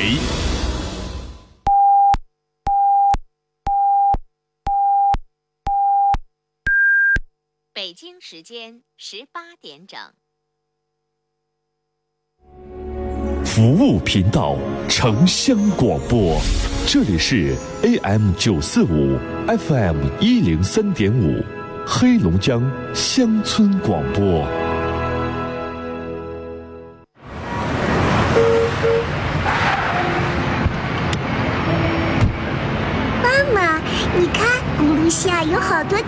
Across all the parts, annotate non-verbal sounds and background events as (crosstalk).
维。北京时间十八点整。服务频道，城乡广播，这里是 AM 九四五，FM 一零三点五，黑龙江乡村广播。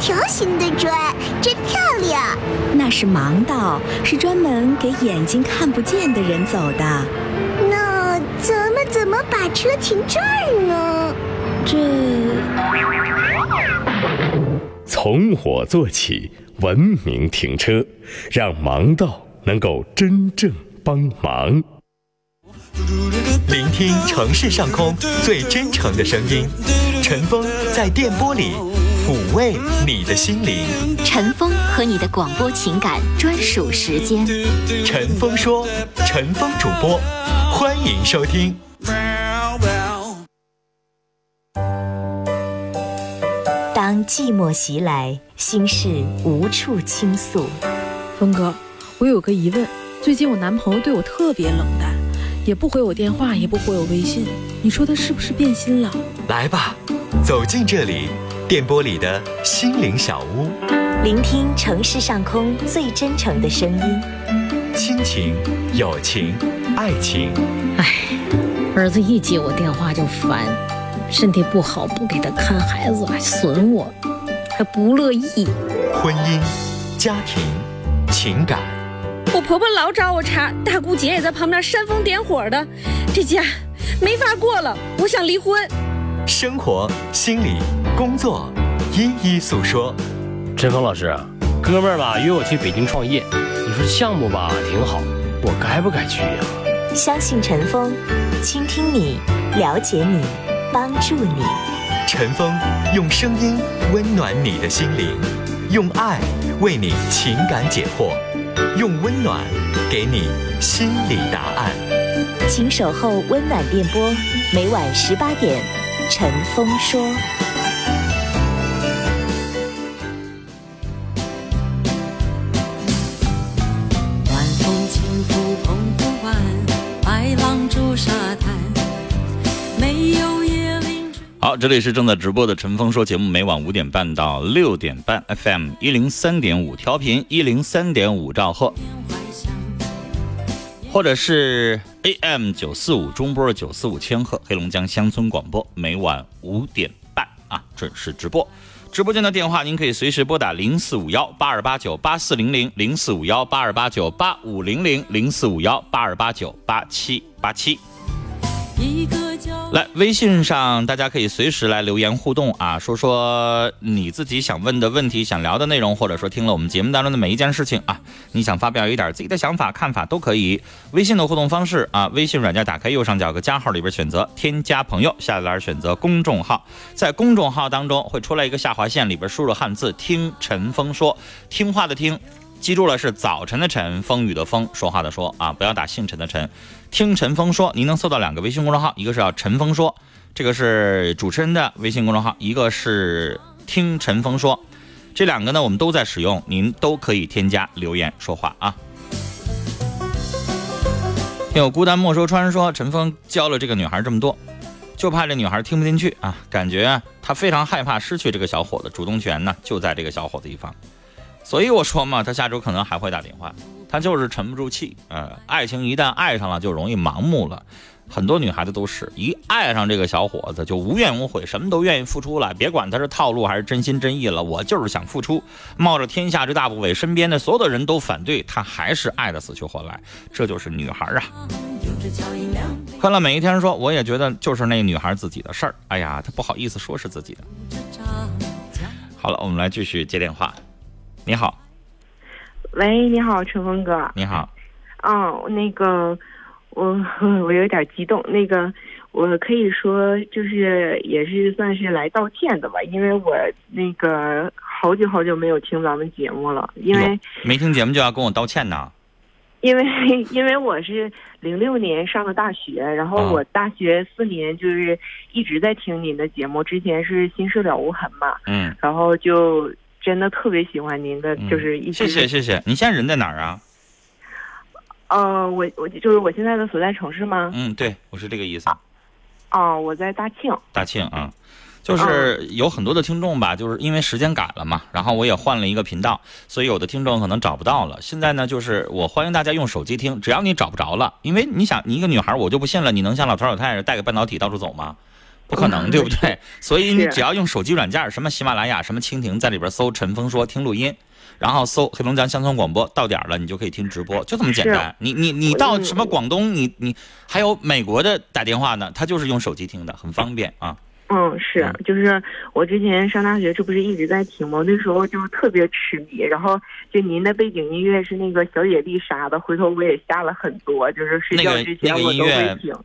条形的砖，真漂亮。那是盲道，是专门给眼睛看不见的人走的。那咱们怎么把车停这儿呢？这从我做起，文明停车，让盲道能够真正帮忙。聆听城市上空最真诚的声音，晨风在电波里抚慰你的心灵。陈峰和你的广播情感专属时间。陈峰说，陈峰主播，欢迎收听。当寂寞袭来，心事无处倾诉。峰哥，我有个疑问，最近我男朋友对我特别冷淡，也不回我电话，也不回我微信，你说他是不是变心了？来吧，走进这里，电波里的心灵小屋，聆听城市上空最真诚的声音。亲情、友情、爱情，唉，儿子一接我电话就烦，身体不好不给他看孩子，还损我，还不乐意。婚姻、家庭、情感，我婆婆老找我茬，大姑姐也在旁边煽风点火的，这家没法过了，我想离婚。生活、心理、工作，一一诉说。陈峰老师，哥们儿吧约我去北京创业，你说项目吧挺好，我该不该去呀、相信陈峰，倾听你，了解你，帮助你。陈峰用声音温暖你的心灵，用爱为你情感解惑，用温暖给你心理答案。请守候温暖电波，每晚十八点，陈峰说。这里是正在直播的陈峰说节目，每晚五点半到六点半，FM 一零三点五调频一零三点五兆赫，或者是 AM 九四五中波九四五千赫，黑龙江乡村广播，每晚五点半啊准时直播。直播间的电话您可以随时拨打零四五幺八二八九八四零零零四五幺八二八九八五零零零四五幺八二八九八七八七。一个来，微信上大家可以随时来留言互动啊，说说你自己想问的问题、想聊的内容，或者说听了我们节目当中的每一件事情啊，你想发表一点自己的想法、看法都可以。微信的互动方式啊，微信软件打开右上角有个加号里边选择添加朋友，下栏选择公众号，在公众号当中会出来一个下划线，里边输入汉字“听陈峰说”，听话的听。记住了，是早晨的晨，风雨的风，说话的说啊，不要打姓陈的陈。听陈峰说，您能搜到两个微信公众号，一个是叫陈峰说，这个是主持人的微信公众号，一个是听陈峰说，这两个呢我们都在使用，您都可以添加留言说话啊。听有孤单莫说川说，陈峰教了这个女孩这么多，就怕这女孩听不进去啊，感觉她非常害怕失去这个小伙子，主动权呢就在这个小伙子一方。所以我说嘛，他下周可能还会打电话，他就是沉不住气。呃，爱情一旦爱上了，就容易盲目了。很多女孩子都是一爱上这个小伙子就无怨无悔，什么都愿意付出了，别管他是套路还是真心真意了，我就是想付出，冒着天下之大不韪，身边的所有的人都反对，他还是爱的死去活来，这就是女孩啊。快乐每一天说，我也觉得就是那女孩自己的事儿。哎呀，她不好意思说是自己的。好了，我们来继续接电话。你好，喂，你好，陈峰哥。你好，哦，那个，我 (laughs) 我有点激动。那个，我可以说就是也是算是来道歉的吧，因为我那个好久好久没有听咱们节目了，因为没听节目就要跟我道歉呢。(laughs) 因为因为我是零六年上的大学，然后哦我大学四年就是一直在听您的节目，之前是心事了无痕嘛，嗯，然后就真的特别喜欢您的，嗯就是一直谢谢谢谢。你现在人在哪儿啊？呃，我我就是我现在的所在城市吗？嗯，对，我是这个意思。哦，我在大庆。大庆啊，就是有很多的听众吧，就是因为时间改了嘛，然后我也换了一个频道，所以有的听众可能找不到了。现在呢，就是我欢迎大家用手机听，只要你找不着了，因为你想，你一个女孩，我就不信了，你能像老头老太太带个半导体到处走吗？不可能，嗯对不对？(laughs) 所以你只要用手机软件，什么喜马拉雅、什么蜻蜓，在里边搜“陈峰说”听录音，然后搜黑龙江乡村广播，到点儿了你就可以听直播，就这么简单。你你你到什么广东，你你还有美国的打电话呢，他就是用手机听的，很方便啊。嗯，是，就是我之前上大学，这不是一直在听吗？那时候就特别痴迷，然后就您的背景音乐是那个小野丽莎的，回头我也下了很多，就是睡觉那个之前那个我都音乐会听。那个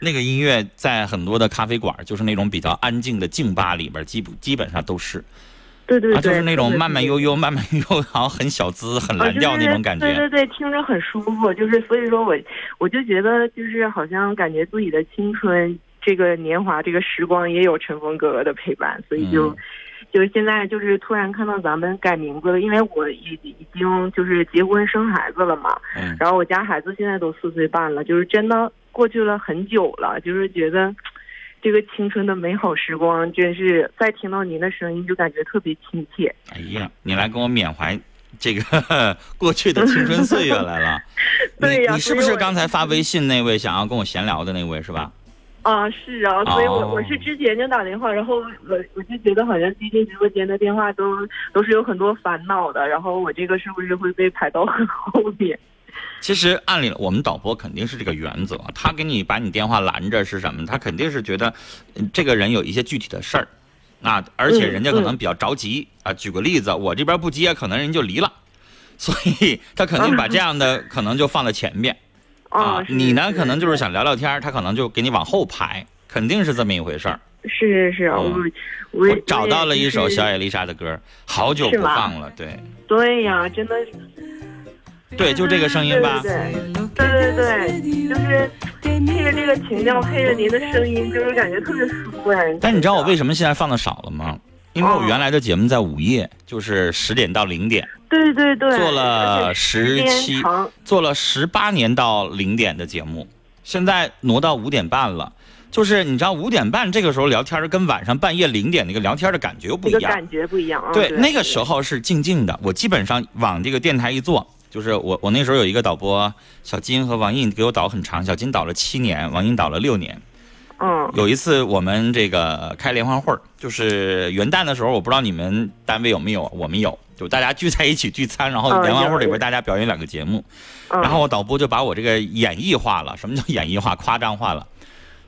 音乐在很多的咖啡馆，就是那种比较安静的静吧里边，基基本上都是。对对对，啊，就是那种慢慢悠悠、慢慢悠悠，(laughs) 然后很小资、很啊蓝调那种感觉。对对对，听着很舒服。就是所以说我我就觉得就是好像感觉自己的青春这个年华这个时光也有陈峰哥哥的陪伴，所以就。嗯就是现在，就是突然看到咱们改名字了，因为我已已经就是结婚生孩子了嘛，嗯然后我家孩子现在都四岁半了，就是真的过去了很久了，就是觉得这个青春的美好时光，真是再听到您的声音就感觉特别亲切。哎呀，你来跟我缅怀这个 (laughs) 过去的青春岁月来了。(laughs) 对呀你你是不是刚才发微信那位想要跟我闲聊的那位是吧？啊，是啊，所以我、哦我是之前就打电话，然后我我就觉得好像接进直播间的电话都都是有很多烦恼的，然后我这个是不是会被排到很后面？(laughs) 其实按理我们导播肯定是这个原则，他给你把你电话拦着是什么？他肯定是觉得嗯这个人有一些具体的事儿啊，而且人家可能比较着急啊。举个例子，我这边不接，可能人就离了，所以他肯定把这样的可能就放在前面啊。你呢，可能就是想聊聊天，他可能就给你往后排，肯定是这么一回事儿。是是是，我嗯我我找到了一首小野丽莎的歌，好久不放了。对对呀，真的对，就这个声音吧。对对对就是配着这个情调，配着您的声音，就是感觉特别舒服呀。但你知道我为什么现在放的少了吗？因为我哦原来的节目在午夜，就是十点到零点，对对对，做了十七，做了十八年到零点的节目，现在挪到五点半了。就是你知道五点半这个时候聊天，跟晚上半夜零点那个聊天的感觉又不一样。感觉不一样啊。对，对，那个时候是静静的，我基本上往这个电台一坐，就是我我那时候有一个导播小金和王印给我导很长，小金导了七年，王印导了六年。嗯有一次我们这个开联欢会儿，就是元旦的时候，我不知道你们单位有没有，我们有，就大家聚在一起聚餐，然后嗯联欢会儿里边大家表演两个节目，嗯，然后我导播就把我这个演绎化了。什么叫演绎化？夸张化了。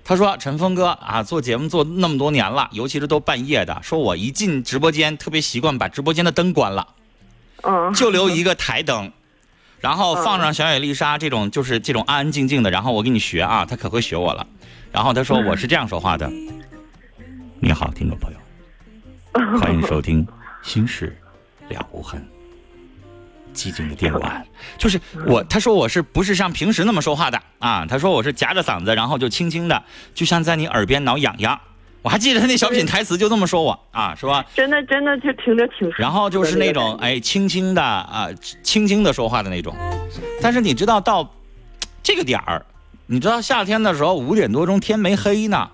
他说：“陈峰哥啊，做节目做那么多年了，尤其是都半夜的，说我一进直播间特别习惯把直播间的灯关了，嗯就留一个台灯，然后放上小野丽莎这种就是这种安安静静的，然后我给你学啊，他可会学我了。然后他说我是这样说话的。你好，听众朋友，(laughs) 欢迎收听《心事了无痕》。寂静的夜晚，就是我。他说我是不是像平时那么说话的啊？他说我是夹着嗓子，然后就轻轻的，就像在你耳边挠痒痒。我还记得他那小品台词就这么说我啊，是吧？真的真的就听着挺。然后就是那种哎，轻轻的啊，轻轻的说话的那种。但是你知道到这个点儿，你知道夏天的时候五点多钟天没黑呢，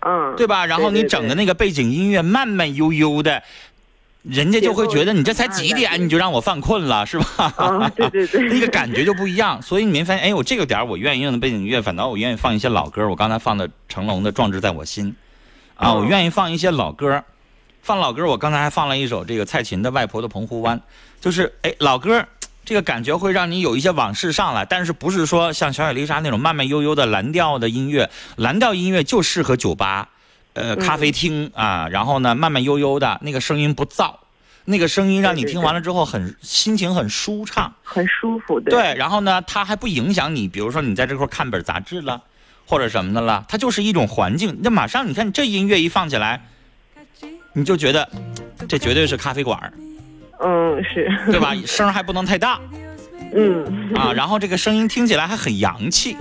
嗯，对吧？然后你整的那个背景音乐慢慢悠悠的，人家就会觉得你这才几点你就让我犯困了，是吧？啊，对对对，(laughs) 那个感觉就不一样。所以你没发现，哎，我这个点儿我愿意用的背景音乐，反倒我愿意放一些老歌。我刚才放的成龙的《壮志在我心》，啊，哦我愿意放一些老歌。放老歌，我刚才还放了一首这个蔡琴的《外婆的澎湖湾》，就是哎老歌，这个感觉会让你有一些往事上来，但是不是说像小野丽莎那种慢慢悠悠的蓝调的音乐，蓝调音乐就适合酒吧，呃，咖啡厅啊，然后呢慢慢悠悠的那个声音不燥，那个声音让你听完了之后很心情很舒畅。很舒服，对。对，然后呢，它还不影响你，比如说你在这块看本杂志了，或者什么的了，它就是一种环境。那马上你看这音乐一放起来，你就觉得这绝对是咖啡馆儿，嗯是，对吧？声儿还不能太大，嗯啊，然后这个声音听起来还很洋气，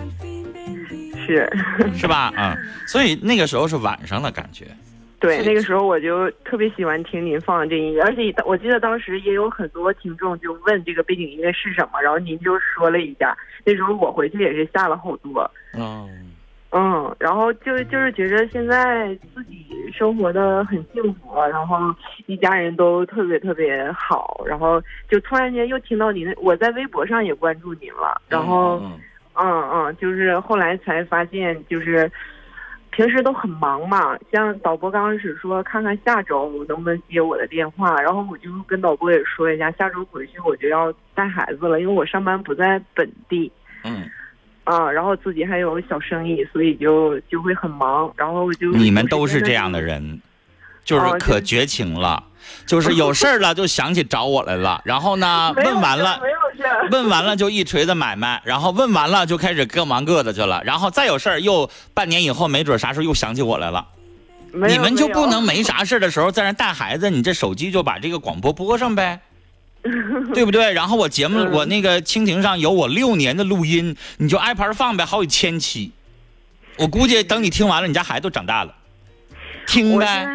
是是吧？啊，所以那个时候是晚上的感觉。对，那个时候我就特别喜欢听您放的这音乐，而且我记得当时也有很多听众就问这个背景音乐是什么，然后您就说了一下。那时候我回去也是下了好多。嗯嗯，然后就就是觉得现在自己生活的很幸福，然后一家人都特别特别好，然后就突然间又听到您，我在微博上也关注您了，然后嗯嗯嗯，就是后来才发现就是。平时都很忙嘛，像导播刚开始说看看下周能不能接我的电话，然后我就跟导播也说一下，下周回去我就要带孩子了，因为我上班不在本地，嗯，啊，然后自己还有小生意，所以就就会很忙，然后就你们都是这样的人，就是哦可绝情了，就是有事儿了就想起找我来了，然后呢 (laughs) 问完了没有问完了就一锤子买卖，然后问完了就开始各忙各的去了，然后再有事儿又半年以后没准啥时候又想起我来了。你们就不能没啥事儿的时候在那带孩子，你这手机就把这个广播播上呗，(laughs) 对不对？然后我节目、嗯我那个蜻蜓上有我六年的录音，你就挨盘放呗，好几千期。我估计等你听完了，你家孩子都长大了，听我呗。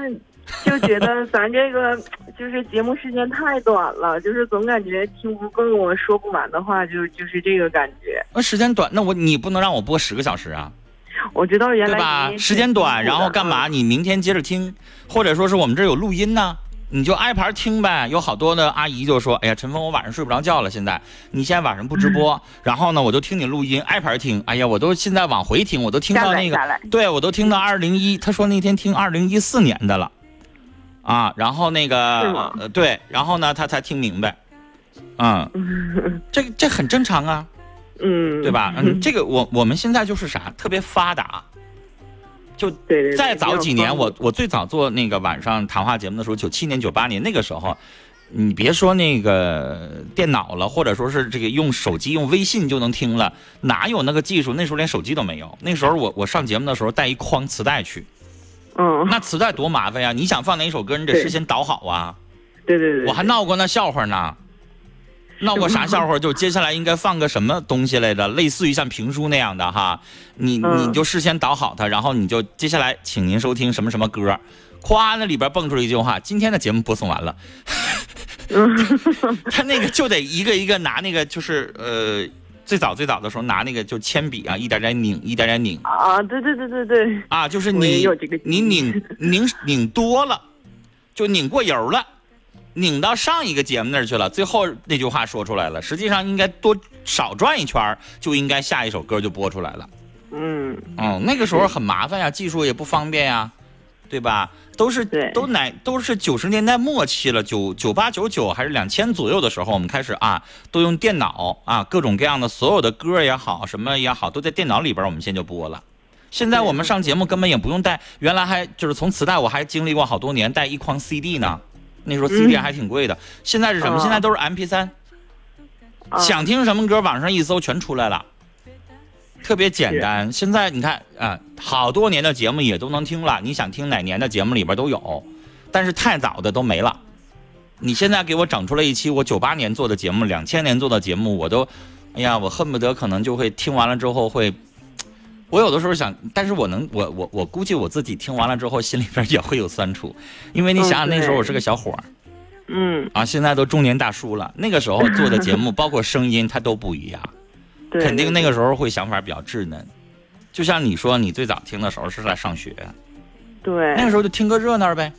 就觉得咱这个 (laughs) 就是节目时间太短了，就是总感觉听不够，我说不完的话，就就是这个感觉。那时间短，那我你不能让我播十个小时啊，我知道原来对吧？时间短，然后干嘛？嗯你明天接着听，或者说是我们这有录音呢，你就挨盘听呗。有好多的阿姨就说：“哎呀，陈峰，我晚上睡不着觉了，现在你现在晚上不直播，然后呢，我就听你录音，挨盘听。哎呀，我都现在往回听，我都听到那个对我都听到二零一，他说那天听二零一四年的了，啊，然后那个呃对，然后呢，他才听明白，嗯，(laughs) 这这很正常啊。”嗯，对吧？嗯，这个我我们现在就是啥，特别发达。就再早几年，我我最早做那个晚上谈话节目的时候，九七年、九八年那个时候，你别说那个电脑了，或者说是这个用手机、用微信就能听了，哪有那个技术？那时候连手机都没有。那时候我我上节目的时候带一筐磁带去，嗯，那磁带多麻烦呀！你想放哪一首歌，你得事先导好啊。对对对，我还闹过那笑话呢。闹过啥笑话？就接下来应该放个什么东西来着？类似于像评书那样的哈，你嗯你就事先导好它，然后你就接下来请您收听什么什么歌，夸那里边蹦出了一句话：今天的节目播送完了。(laughs) 他那个就得一个一个拿那个，就是呃，最早最早的时候拿那个就铅笔啊，一点点拧，一点点拧啊，对对对对对，啊，就是你你拧拧拧多了，就拧过油了。拧到上一个节目那儿去了，最后那句话说出来了。实际上应该多少转一圈儿，就应该下一首歌就播出来了。嗯，嗯，那个时候很麻烦呀，技术也不方便呀，对吧？都是对都哪都是九十年代末期了，九九八九九还是两千左右的时候，我们开始啊，都用电脑啊，各种各样的所有的歌也好，什么也好，都在电脑里边，我们先就播了。现在我们上节目根本也不用带，原来还就是从磁带，我还经历过好多年带一筐 CD 呢。那时候 CD 还挺贵的，现在是什么？哦现在都是 MP 3啊想听什么歌，网上一搜全出来了，特别简单。现在你看啊，好多年的节目也都能听了，你想听哪年的节目里边都有，但是太早的都没了。你现在给我整出来一期我九八年做的节目，两千年做的节目，我都，哎呀，我恨不得可能就会听完了之后会。我有的时候想，但是我能，我我我估计我自己听完了之后，心里边也会有酸楚，因为你想想那时候我是个小伙儿，嗯，啊，现在都中年大叔了。那个时候做的节目，(laughs) 包括声音，它都不一样。对，肯定那个时候会想法比较稚嫩。就像你说，你最早听的时候是在上学，对，那个时候就听个热闹呗。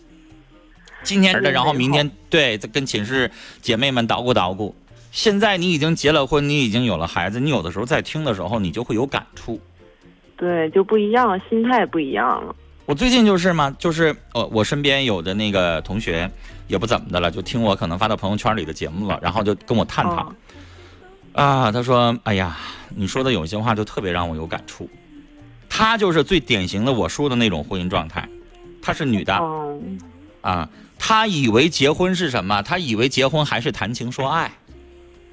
今天的，嗯然后明天对，再跟寝室姐妹们捣鼓捣鼓。现在你已经结了婚，你已经有了孩子，你有的时候在听的时候，你就会有感触。对就不一样，心态不一样了。我最近就是嘛，就是呃，我身边有的那个同学也不怎么的了，就听我可能发到朋友圈里的节目了，然后就跟我探讨。哦啊，他说：“哎呀，你说的有些话就特别让我有感触。她就是最典型的我说的那种婚姻状态，她是女的哦，啊，她以为结婚是什么？她以为结婚还是谈情说爱。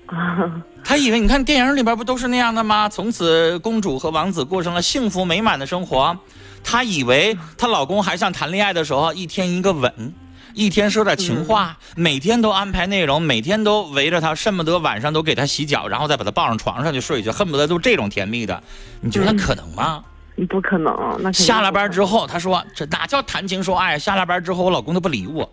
(laughs) 她以为你看电影里边不都是那样的吗？从此公主和王子过上了幸福美满的生活。她以为她老公还像谈恋爱的时候一天一个吻，一天说点情话，每天都安排内容，每天都围着她，恨不得晚上都给她洗脚，然后再把她抱上床上去睡去，恨不得都这种甜蜜的，你觉得可能吗？不可能，那下了班之后，他说这哪叫谈情说爱？下了班之后，我老公都不理我。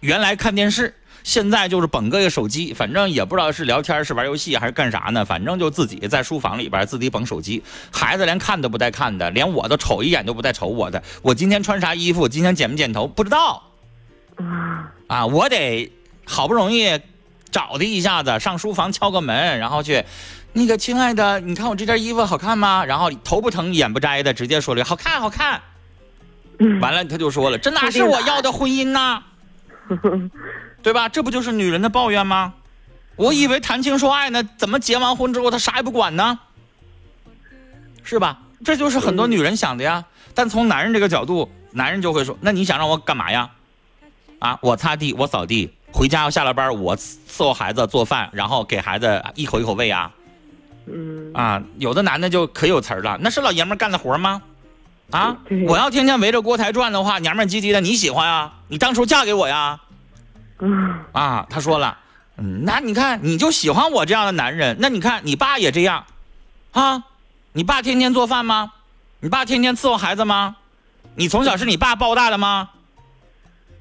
原来看电视，现在就是捧个手机，反正也不知道是聊天是玩游戏还是干啥呢，反正就自己在书房里边自己捧手机，孩子连看都不带看的，连我都瞅一眼都不带瞅我的。我今天穿啥衣服？今天剪没剪头？不知道。啊，啊，我得好不容易找他一下子，上书房敲个门，然后去，那个亲爱的，你看我这件衣服好看吗？然后头不疼眼不摘的直接说了好看好看。完了他就说了，这哪是我要的婚姻呐？(laughs) 对吧？这不就是女人的抱怨吗？我以为谈情说爱呢，怎么结完婚之后他啥也不管呢？是吧？这就是很多女人想的呀。但从男人这个角度，男人就会说：“那你想让我干嘛呀？啊，我擦地，我扫地，回家下了班我伺候孩子做饭，然后给孩子一口一口喂啊。嗯啊，有的男的就可有词儿了，那是老爷们干的活吗？啊，我要天天围着锅台转的话，娘们唧唧的，你喜欢啊？你当初嫁给我呀？嗯啊，他说了，嗯，那你看你就喜欢我这样的男人，那你看你爸也这样，啊，你爸天天做饭吗？你爸天天伺候孩子吗？你从小是你爸抱大的吗？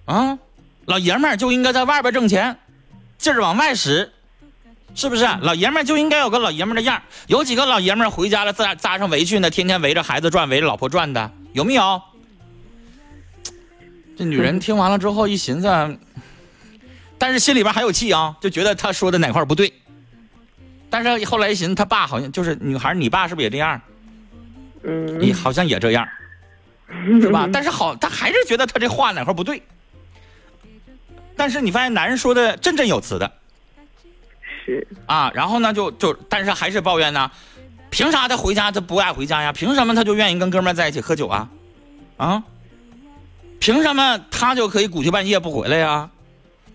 啊，老爷们儿就应该在外边挣钱，劲儿往外使，是不是？老爷们就应该有个老爷们的样儿有几个老爷们回家了扎扎上围裙的，天天围着孩子转，围着老婆转的，有没有？这女人听完了之后一寻思，但是心里边还有气啊，就觉得他说的哪块不对。但是后来一寻思，他爸好像就是女孩，你爸是不是也这样？嗯，也好像也这样，是吧？但是好，他还是觉得他这话哪块不对。但是你发现男人说的振振有词的是啊，然后呢就就，但是还是抱怨呢，凭啥他回家他不爱回家呀？凭什么他就愿意跟哥们儿在一起喝酒啊？啊？凭什么他就可以鼓秋半夜不回来呀？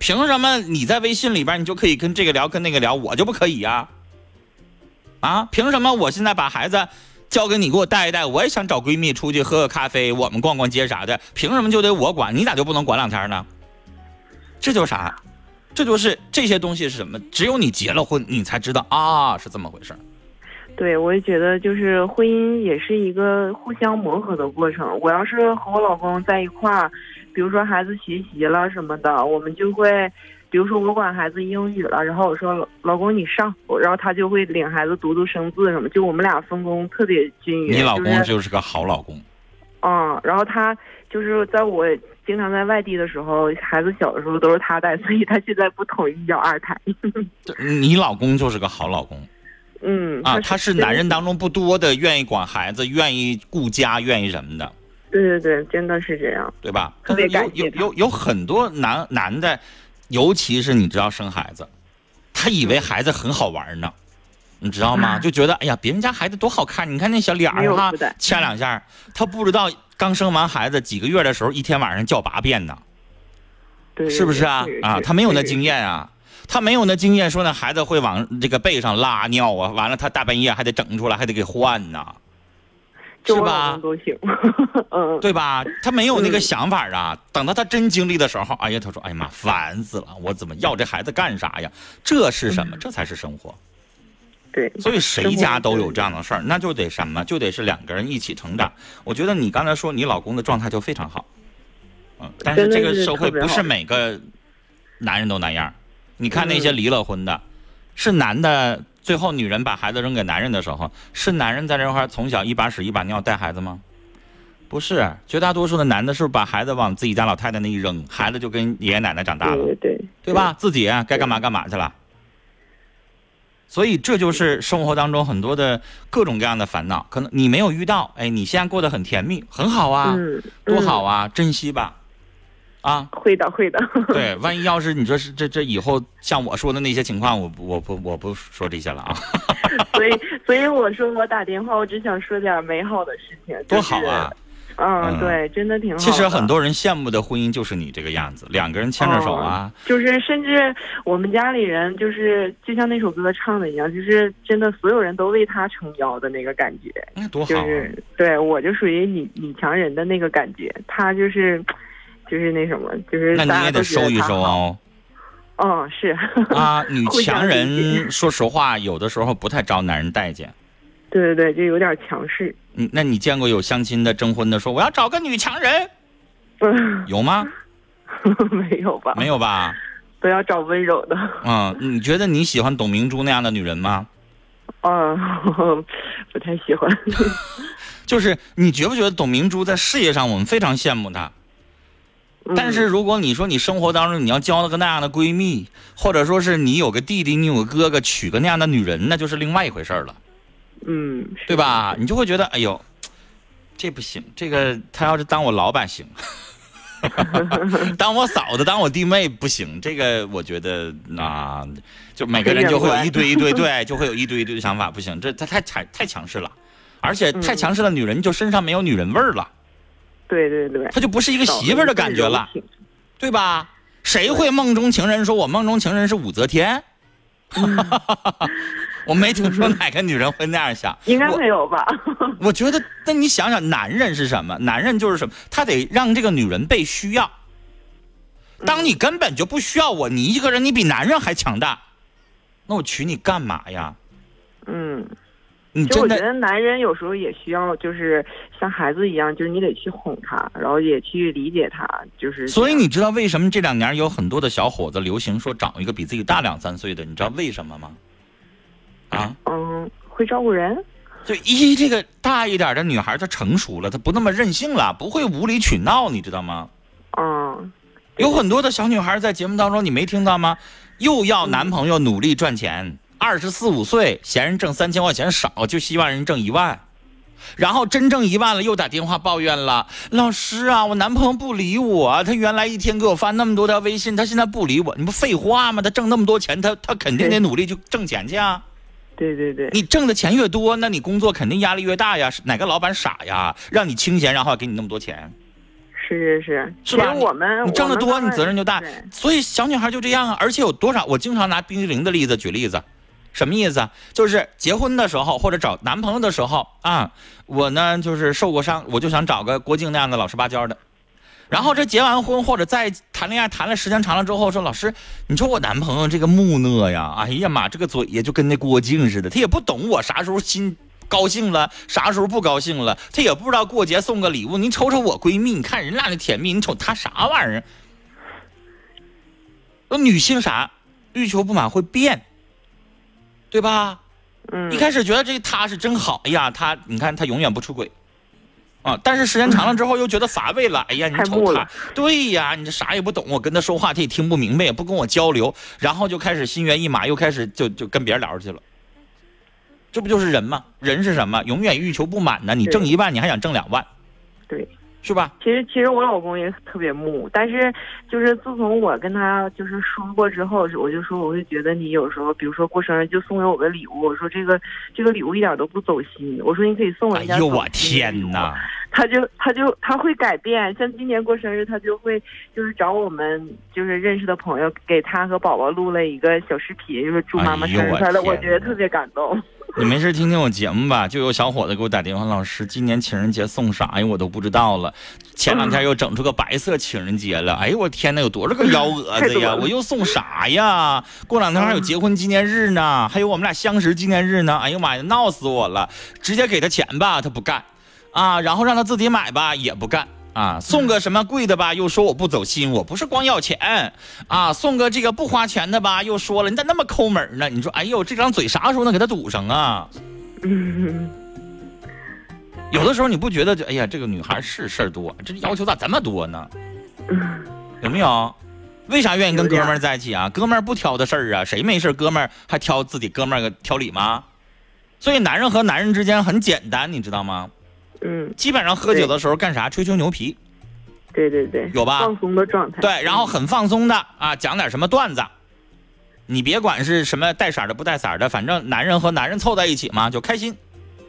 凭什么你在微信里边你就可以跟这个聊跟那个聊，我就不可以呀？啊？凭什么我现在把孩子交给你给我带一带，我也想找闺蜜出去喝个咖啡，我们逛逛街啥的，凭什么就得我管？你咋就不能管两天呢？这就是啥？这就是这些东西是什么？只有你结了婚，你才知道啊，是这么回事。对，我也觉得就是婚姻也是一个互相磨合的过程。我要是和我老公在一块儿，比如说孩子学习了什么的，我们就会，比如说我管孩子英语了，然后我说老老公你上，然后他就会领孩子读读生字什么，就我们俩分工特别均匀。你老公就是就是个好老公，嗯，然后他就是在我经常在外地的时候，孩子小的时候都是他带，所以他现在不同意要二胎。(laughs) 你老公就是个好老公嗯啊，他是男人当中不多的愿意管孩子、愿意顾家、愿意什么的，对对对，真的是这样。对吧？有有有有很多男男的，尤其是你知道生孩子，他以为孩子很好玩呢。你知道吗？(laughs) 就觉得哎呀，别人家孩子多好看，你看那小脸哈掐两下，他不知道刚生完孩子几个月的时候，一天晚上叫八遍呢。是不是啊？啊，他没有那经验啊，他没有那经验，说那孩子会往这个背上拉尿啊，完了他大半夜还得整出来，还得给换呢，是吧公？都行。(laughs) 嗯，对吧？他没有那个嗯想法啊。等到他真经历的时候，哎呀，他说：“哎呀妈，烦死了！我怎么要这孩子干啥呀？这是什么？这才是生活。对，所以谁家都有这样的事儿，那就得什么？就得是两个人一起成长。我觉得你刚才说你老公的状态就非常好，嗯，但是这个社会不是每个男人都那样。你看那嗯些离了婚的，是男的最后女人把孩子扔给男人的时候，是男人在这块从小一把屎一把尿带孩子吗？不是，绝大多数的男的是不是把孩子往自己家老太太那一扔，孩子就跟爷爷奶奶长大了。对对对，吧？自己该干嘛干嘛去了。所以这就是生活当中很多的各种各样的烦恼，可能你没有遇到，哎，你现在过得很甜蜜，很好啊，嗯，多好啊，珍惜吧，啊，会的会的。对，(laughs) 万一要是你说是这这以后像我说的那些情况，我不我不我不说这些了啊，(laughs) 所以所以我说我打电话，我只想说点美好的事情。多好啊！！嗯，嗯对，真的挺好的。其实很多人羡慕的婚姻就是你这个样子，两个人牵着手啊，就是甚至我们家里人，就是就像那首歌唱的一样，就是真的所有人都为他撑腰的那个感觉。那多好啊！就是对我就属于女女强人的那个感觉，他就是就是那什么，就是那你也得收一收。哦。嗯，是啊，女 (laughs) 强人，说实话，有的时候不太招男人待见。对对对，就有点强势。嗯，那你见过有相亲的征婚的说我要找个女强人，嗯，(laughs) 有吗？(laughs) 没有吧？没有吧？都要找温柔的。嗯，你觉得你喜欢董明珠那样的女人吗？嗯，不太喜欢。就是你觉不觉得董明珠在事业上我们非常羡慕她？嗯。但是如果你说你生活当中你要交了个那样的闺蜜，或者说是你有个弟弟，你有个哥哥，娶个那样的女人，那就是另外一回事儿了，嗯，对吧？你就会觉得，哎呦，这不行，这个他要是当我老板行，(laughs) 当我嫂子、当我弟妹不行，这个我觉得啊、就每个人就会有一堆一堆，对，就会有一堆一堆的想法，不行，这他太太太强势了，而且太强势的女人就身上没有女人味儿了。对对对，他就不是一个媳妇儿的感觉了，对吧？谁会梦中情人说我梦中情人是武则天？(laughs) 我没听说哪个女人会那样想，应该没有吧？我觉得，那你想想，男人是什么？男人就是什么？他得让这个女人被需要。当你根本就不需要我，你一个人你比男人还强大，那我娶你干嘛呀？嗯，就我觉得男人有时候也需要，就是像孩子一样，就是你得去哄他，然后也去理解他，就是。所以你知道为什么这两年有很多的小伙子流行说找一个比自己大两三岁的？你知道为什么吗？啊？嗯，会照顾人。就一这个大一点的女孩，她成熟了，她不那么任性了，不会无理取闹，你知道吗？嗯。有很多的小女孩在节目当中，你没听到吗？又要男朋友努力赚钱，二十四五岁嫌人挣三千块钱少，就希望人挣一万，然后真挣一万了，又打电话抱怨了，老师啊，我男朋友不理我，他原来一天给我发那么多条微信，他现在不理我，你不废话吗？他挣那么多钱，他他肯定得努力去挣钱去啊。对对对，你挣的钱越多，那你工作肯定压力越大呀。哪个老板傻呀？让你清闲，然后还给你那么多钱，是是是，是吧？我们你挣得多，你责任就大。所以小女孩就这样啊。而且有多少？我经常拿冰激凌的例子举例子，什么意思啊？就是结婚的时候或者找男朋友的时候啊，我呢就是受过伤，我就想找个郭靖那样的老实巴交的。然后这结完婚或者再谈恋爱谈了时间长了之后，说老师，你说我男朋友这个木讷呀，哎呀妈，这个嘴呀就跟那郭靖似的，他也不懂我啥时候心高兴了，啥时候不高兴了，他也不知道过节送个礼物。你瞅瞅我闺蜜，你看人俩那甜蜜，你瞅他啥玩意儿？那女性啥，欲求不满会变，对吧？嗯。一开始觉得这他是真好，哎呀，他你看他永远不出轨。啊！但是时间长了之后又觉得乏味了。哎呀，你瞅他，对呀，你这啥也不懂，我跟他说话他也听不明白，也不跟我交流，然后就开始心猿意马，又开始就就跟别人聊去了。这不就是人吗？人是什么？永远欲求不满呢。你挣一万，你还想挣两万，对，是吧？其实其实我老公也特别木，但是就是自从我跟他就是说过之后，我就说我会觉得你有时候，比如说过生日就送给我个礼物，我说这个这个礼物一点都不走心，我说你可以送我一下。哎呦我天哪！他就他就他会改变，像今年过生日，他就会就是找我们就是认识的朋友，给他和宝宝录了一个小视频，就是祝妈妈生日快乐，哎、我我觉得特别感动。你没事听听我节目吧，就有小伙子给我打电话，老师，今年情人节送啥呀？我都不知道了。前两天又整出个白色情人节了，哎呦我天呐，有多少个幺蛾子呀？我又送啥呀？过两天还有结婚纪念日呢，还有我们俩相识纪念日呢。哎呦妈呀，闹死我了！直接给他钱吧，他不干。啊，然后让他自己买吧，也不干啊。送个什么贵的吧，又说我不走心，我不是光要钱啊。送个这个不花钱的吧，又说了你咋那么抠门呢？你说，哎呦，这张嘴啥时候能给他堵上啊？(laughs) 有的时候你不觉得，哎呀，这个女孩是事儿多，这要求咋这么多呢？有没有？为啥愿意跟哥们儿在一起啊？哥们儿不挑的事儿啊，谁没事哥们儿还挑自己哥们儿个挑理吗？所以男人和男人之间很简单，你知道吗？嗯，基本上喝酒的时候干啥？吹吹牛皮。对对对，有吧？放松的状态。对，然后很放松的啊，讲点什么段子。你别管是什么带色的不带色的，反正男人和男人凑在一起嘛，就开心。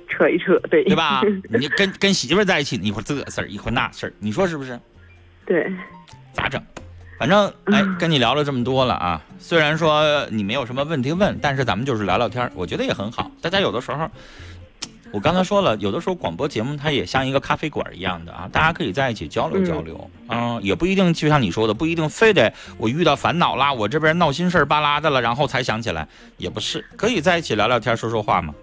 扯一扯，对对吧？(laughs) 你跟跟媳妇在一起，一会儿这事儿，一会儿那事儿，你说是不是？对。咋整？反正哎，(laughs) 跟你聊了这么多了啊，虽然说你没有什么问题问，但是咱们就是聊聊天，我觉得也很好。大家有的时候我刚才说了，有的时候广播节目它也像一个咖啡馆一样的啊，大家可以在一起交流交流，嗯，也不一定就像你说的，不一定非得我遇到烦恼啦，我这边闹心事儿巴拉的了，然后才想起来，也不是，可以在一起聊聊天，说说话嘛。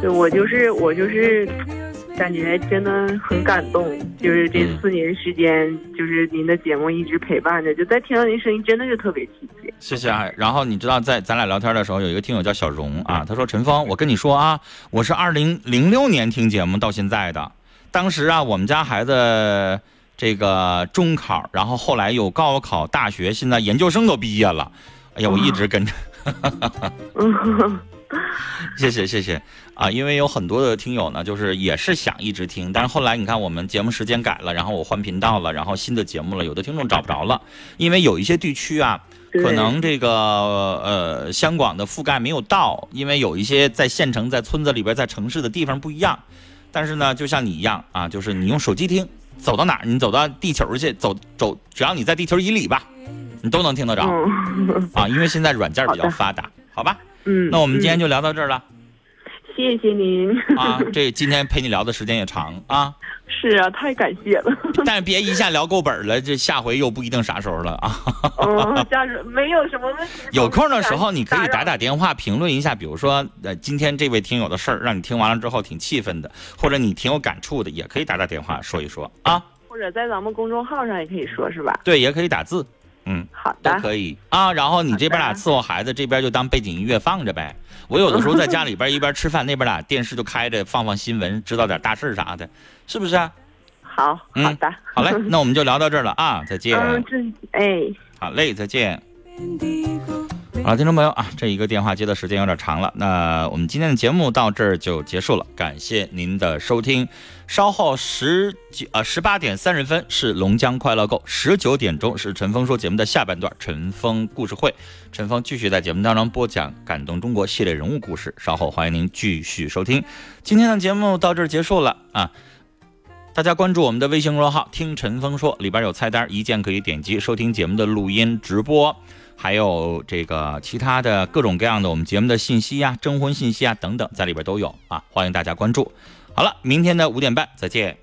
对我就是我就是，感觉真的很感动。就是这四年时间，就是您的节目一直陪伴着，就在听到您声音，真的是特别亲切。谢谢啊。然后你知道，在咱俩聊天的时候，有一个听友叫小荣啊，他说：“陈峰，我跟你说啊，我是二零零六年听节目到现在的，当时啊，我们家孩子这个中考，然后后来有高考、大学，现在研究生都毕业了。哎呀，我一直跟着。(laughs) (laughs) 谢谢谢谢。啊，因为有很多的听友呢，就是也是想一直听，但是后来你看我们节目时间改了，然后我换频道了，然后新的节目了，有的听众找不着了，因为有一些地区啊，可能这个呃香港的覆盖没有到，因为有一些在县城、在村子里边、在城市的地方不一样。但是呢，就像你一样啊，就是你用手机听，走到哪儿，你走到地球去，走走，只要你在地球以里吧，你都能听得着啊，因为现在软件比较发达，好吧？嗯，那我们今天就聊到这儿了。谢谢您啊，这今天陪你聊的时间也长啊。(laughs) 是啊，太感谢了。(laughs) 但是别一下聊够本了，这下回又不一定啥时候了啊。哦，(laughs) 家人没有什么问题。有空的时候你可以打打电话评论一下，比如说呃今天这位听友的事儿，让你听完了之后挺气愤的，或者你挺有感触的，也可以打打电话说一说啊。或者在咱们公众号上也可以说，是吧？对，也可以打字，嗯，好的，都可以啊。然后你这边俩伺候孩子，这边就当背景音乐放着呗。我有的时候在家里边一边吃饭，那边俩电视就开着，放放新闻，知道点大事啥的，是不是啊？好，好的，好嘞，(laughs) 那我们就聊到这儿了啊，再见。嗯，这哎，好嘞，再见。好，听众朋友啊，这一个电话接的时间有点长了，那我们今天的节目到这儿就结束了，感谢您的收听。稍后十九呃十八点三十分是龙江快乐购，十九点钟是陈峰说节目的下半段，陈峰故事会，陈峰继续在节目当中播讲感动中国系列人物故事，稍后欢迎您继续收听。今天的节目到这儿结束了啊。大家关注我们的微信公众号“听陈峰说”，里边有菜单，一键可以点击收听节目的录音直播，还有这个其他的各种各样的我们节目的信息呀、征婚信息啊等等，在里边都有啊，欢迎大家关注。好了，明天的五点半再见。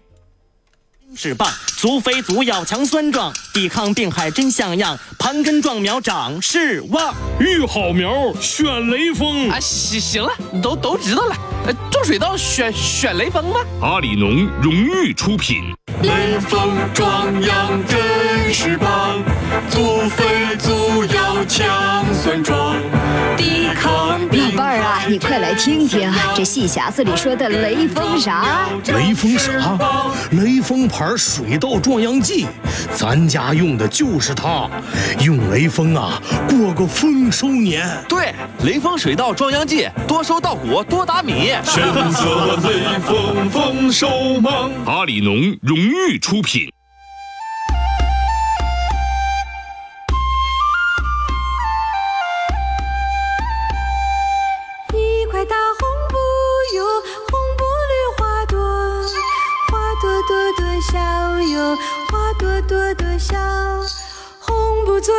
是棒，足肥足要强酸壮，抵抗病害真像样，盘根壮苗长势旺。育好苗选雷锋啊，行行了，都都知道了。呃，种水稻选选雷锋吧？阿里农荣誉出品。雷锋壮阳真是棒，足肥足要强酸壮，抵抗老伴儿啊，你快来听听这戏匣子里说的雷锋啥？雷锋啥？雷锋牌水稻壮阳剂，咱家用的就是它，用雷锋啊，过个丰收年。对，雷锋水稻壮秧剂，多收稻谷，多打米。选择雷锋丰收忙，阿里农荣誉出品。花朵朵朵笑。红不醉